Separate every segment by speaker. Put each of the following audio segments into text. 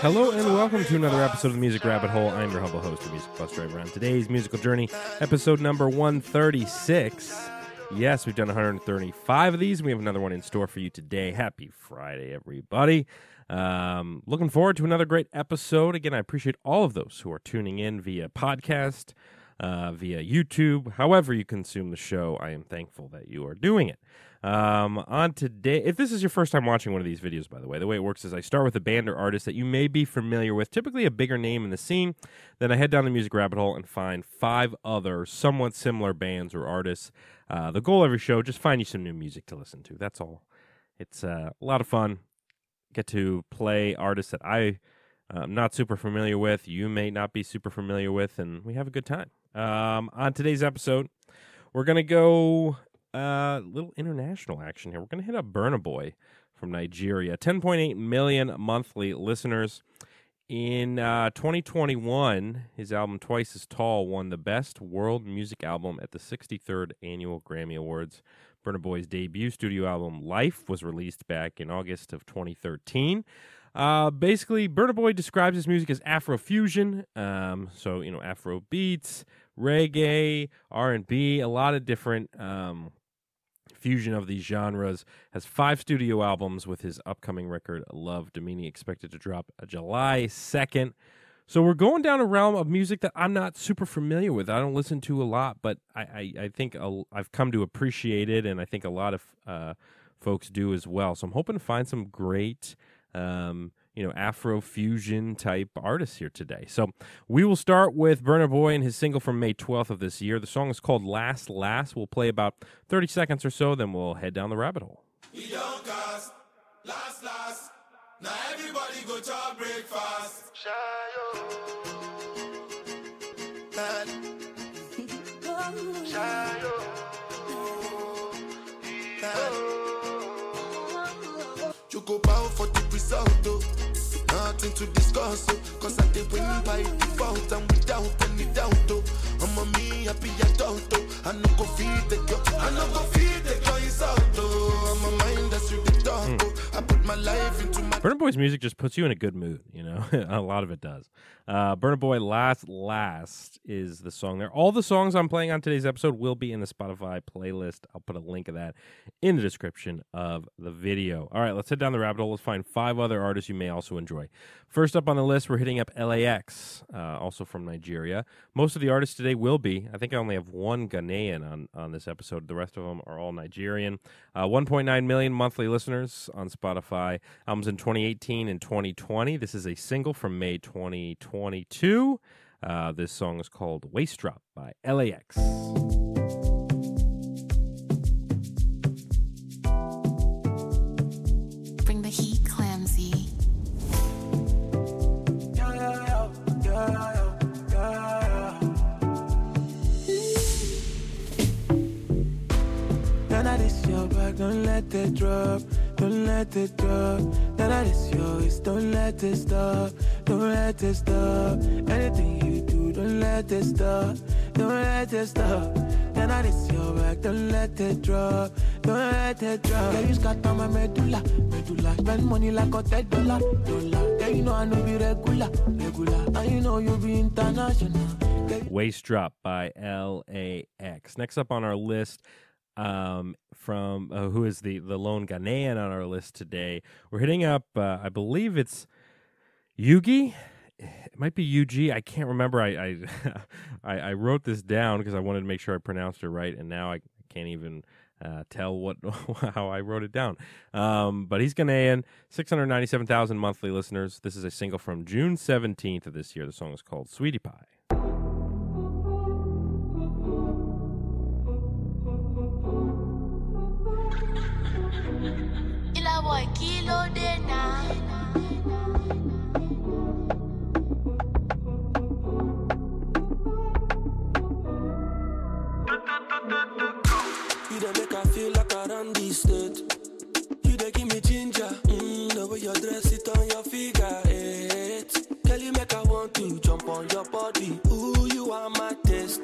Speaker 1: Hello and welcome to another episode of the Music Rabbit Hole. I'm your humble host, the Music Bus Driver. On today's musical journey, episode number 136. Yes, we've done 135 of these. We have another one in store for you today. Happy Friday, everybody. Um, looking forward to another great episode. Again, I appreciate all of those who are tuning in via podcast, uh, via YouTube, however you consume the show. I am thankful that you are doing it. Um, on today, if this is your first time watching one of these videos, by the way, the way it works is I start with a band or artist that you may be familiar with, typically a bigger name in the scene. Then I head down the music rabbit hole and find five other somewhat similar bands or artists. Uh, the goal of every show, just find you some new music to listen to. That's all. It's uh, a lot of fun. Get to play artists that I am not super familiar with. You may not be super familiar with, and we have a good time. Um, on today's episode, we're gonna go a uh, little international action here. We're going to hit up Burna Boy from Nigeria. 10.8 million monthly listeners. In uh, 2021, his album Twice as Tall won the Best World Music Album at the 63rd Annual Grammy Awards. Burna Boy's debut studio album Life was released back in August of 2013. Uh, basically, Burna Boy describes his music as Afrofusion, um, so you know Afro beats, reggae, R and B, a lot of different um, fusion of these genres. Has five studio albums with his upcoming record Love Damini expected to drop July 2nd. So we're going down a realm of music that I'm not super familiar with. I don't listen to a lot, but I, I, I think i have come to appreciate it, and I think a lot of uh, folks do as well. So I'm hoping to find some great um, you know, Afro fusion type artists here today. So we will start with Burna Boy and his single from May 12th of this year. The song is called Last Last. We'll play about 30 seconds or so, then we'll head down the rabbit hole. We don't cast last, last. Now everybody go to breakfast. You go bow for the result, though. Nothing to discuss, oh. Cause I did win by default and without any doubt, oh. I'm a me happy adult, oh. I no go feed the girl, I no go feed the girl out, oh. I'm a mind that's with the mm. oh. I put my life into my. Burna Boy's music just puts you in a good mood, you know? a lot of it does. Uh, Burna Boy Last Last is the song there. All the songs I'm playing on today's episode will be in the Spotify playlist. I'll put a link of that in the description of the video. All right, let's head down the rabbit hole. Let's find five other artists you may also enjoy. First up on the list, we're hitting up LAX, uh, also from Nigeria. Most of the artists today will be. I think I only have one Ghanaian on, on this episode. The rest of them are all Nigerian. Uh, 1.9 million monthly listeners on Spotify. Albums in 2018 and 2020. This is a single from May 2022. Uh, this song is called Waist Drop by LAX. Bring the heat, Clamsy. Don't let that drop, don't let it drop. That is yours, don't let it stop. Don't let it stop. Anything you do, don't let it stop. Don't let it stop. Then I is your back, don't let it drop. Don't let it drop. Yeah, you my medulla, medulla. Spend money like a ten dollar, dollar. Yeah, you know I know be regular, regular. And you know you be international. Waist Drop by LAX. Next up on our list, um, from uh, who is the the lone Ghanaian on our list today. We're hitting up, uh, I believe it's Yugi. It might be UG. I can't remember. I I, I, I wrote this down because I wanted to make sure I pronounced it right, and now I can't even uh, tell what how I wrote it down. Um, but he's Ghanaian, six hundred ninety seven thousand monthly listeners. This is a single from June seventeenth of this year. The song is called "Sweetie Pie." make I
Speaker 2: feel like I run this state. You dey give me ginger, mmm, the way you dress it on your figure eight. Girl, you make I want to jump on your body. Ooh, you are my taste.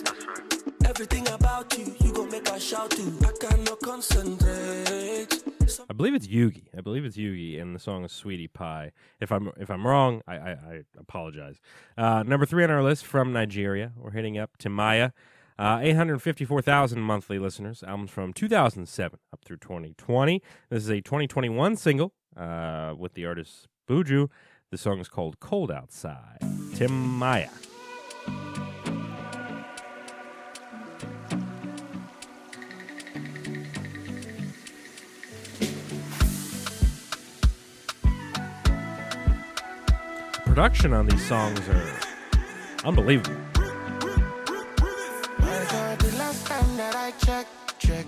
Speaker 2: Everything about you, you go make I shout to. I cannot concentrate.
Speaker 1: I believe it's Yugi. I believe it's Yugi, and the song is "Sweetie Pie." If I'm if I'm wrong, I I, I apologize. Uh, number three on our list from Nigeria, we're hitting up Timaya. Uh, 854,000 monthly listeners. Albums from 2007 up through 2020. This is a 2021 single uh, with the artist Buju. The song is called Cold Outside. Timaya. Production on these songs are unbelievable.
Speaker 3: I checked, check.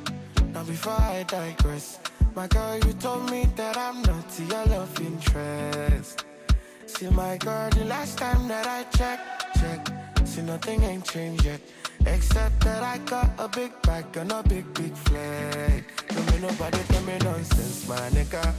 Speaker 3: Now before I digress, my girl, you told me that I'm not your love interest. See, my girl, the last time that I checked, check. See, nothing ain't changed yet. Except that I got a big bag and a big, big flag. Don't me nobody tell me nonsense, my nigga.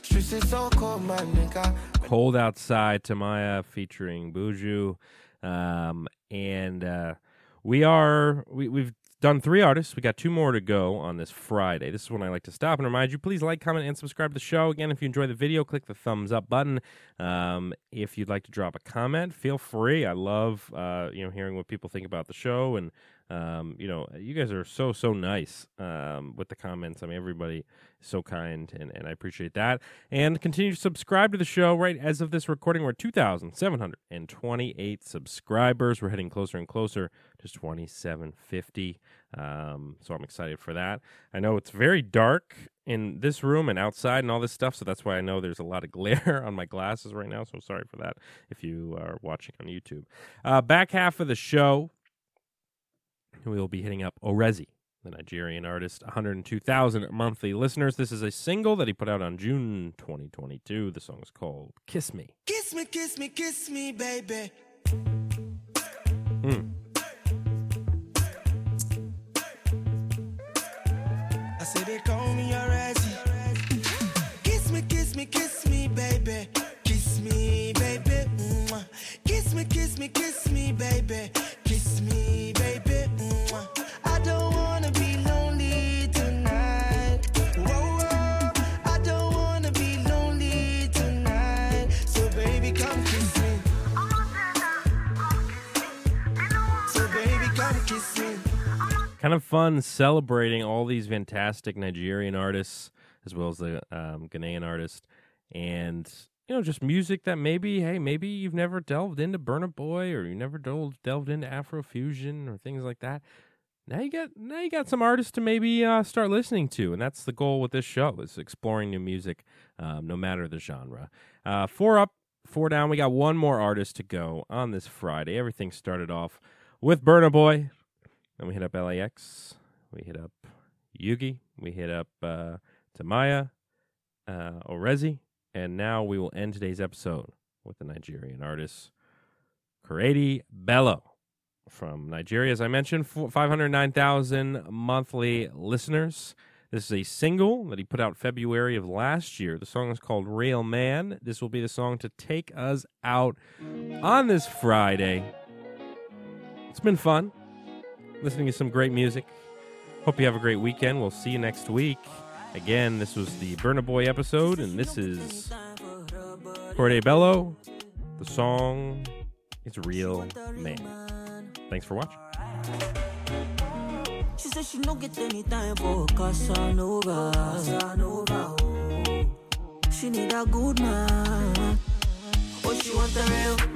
Speaker 3: Streets is so cold, my nigga.
Speaker 1: Cold Outside Timaya featuring Buju. Um, and uh, we are we, we've done three artists. We got two more to go on this Friday. This is when I like to stop and remind you please like, comment, and subscribe to the show. Again, if you enjoy the video, click the thumbs up button. Um, if you'd like to drop a comment, feel free. I love uh, you know hearing what people think about the show and um, you know, you guys are so so nice um, with the comments. I mean, everybody is so kind, and, and I appreciate that. And continue to subscribe to the show. Right as of this recording, we're two thousand seven hundred and twenty-eight subscribers. We're heading closer and closer to twenty-seven fifty. Um, so I'm excited for that. I know it's very dark in this room and outside and all this stuff, so that's why I know there's a lot of glare on my glasses right now. So sorry for that if you are watching on YouTube. Uh, back half of the show we will be hitting up Orezi, the Nigerian artist, 102,000 monthly listeners. This is a single that he put out on June 2022. The song is called Kiss Me.
Speaker 3: Kiss me, kiss me, kiss me, baby.
Speaker 1: Hmm.
Speaker 3: I say they call me Orezi. Kiss me, kiss me, kiss me, baby. Kiss me, baby. Kiss me, kiss me, kiss me, baby. Kiss me,
Speaker 1: Kind of fun celebrating all these fantastic Nigerian artists as well as the um, Ghanaian artist. And, you know, just music that maybe, hey, maybe you've never delved into Burna Boy or you never delved, delved into Afrofusion or things like that. Now you got now you got some artists to maybe uh, start listening to, and that's the goal with this show is exploring new music, um, no matter the genre. Uh, four up, four down. We got one more artist to go on this Friday. Everything started off with Burna Boy, then we hit up LAX, we hit up Yugi, we hit up uh, Timaya, uh, Orezi, and now we will end today's episode with the Nigerian artist Korede Bello from Nigeria. As I mentioned, 509,000 monthly listeners. This is a single that he put out February of last year. The song is called Real Man. This will be the song to take us out on this Friday. It's been fun listening to some great music. Hope you have a great weekend. We'll see you next week. Again, this was the Burna Boy episode, and this is Korede Bello. The song is Real Man. Thanks for watching.
Speaker 4: She said she no get any time for Casanova. Casanova, oh. She need a good man. Oh, she want a real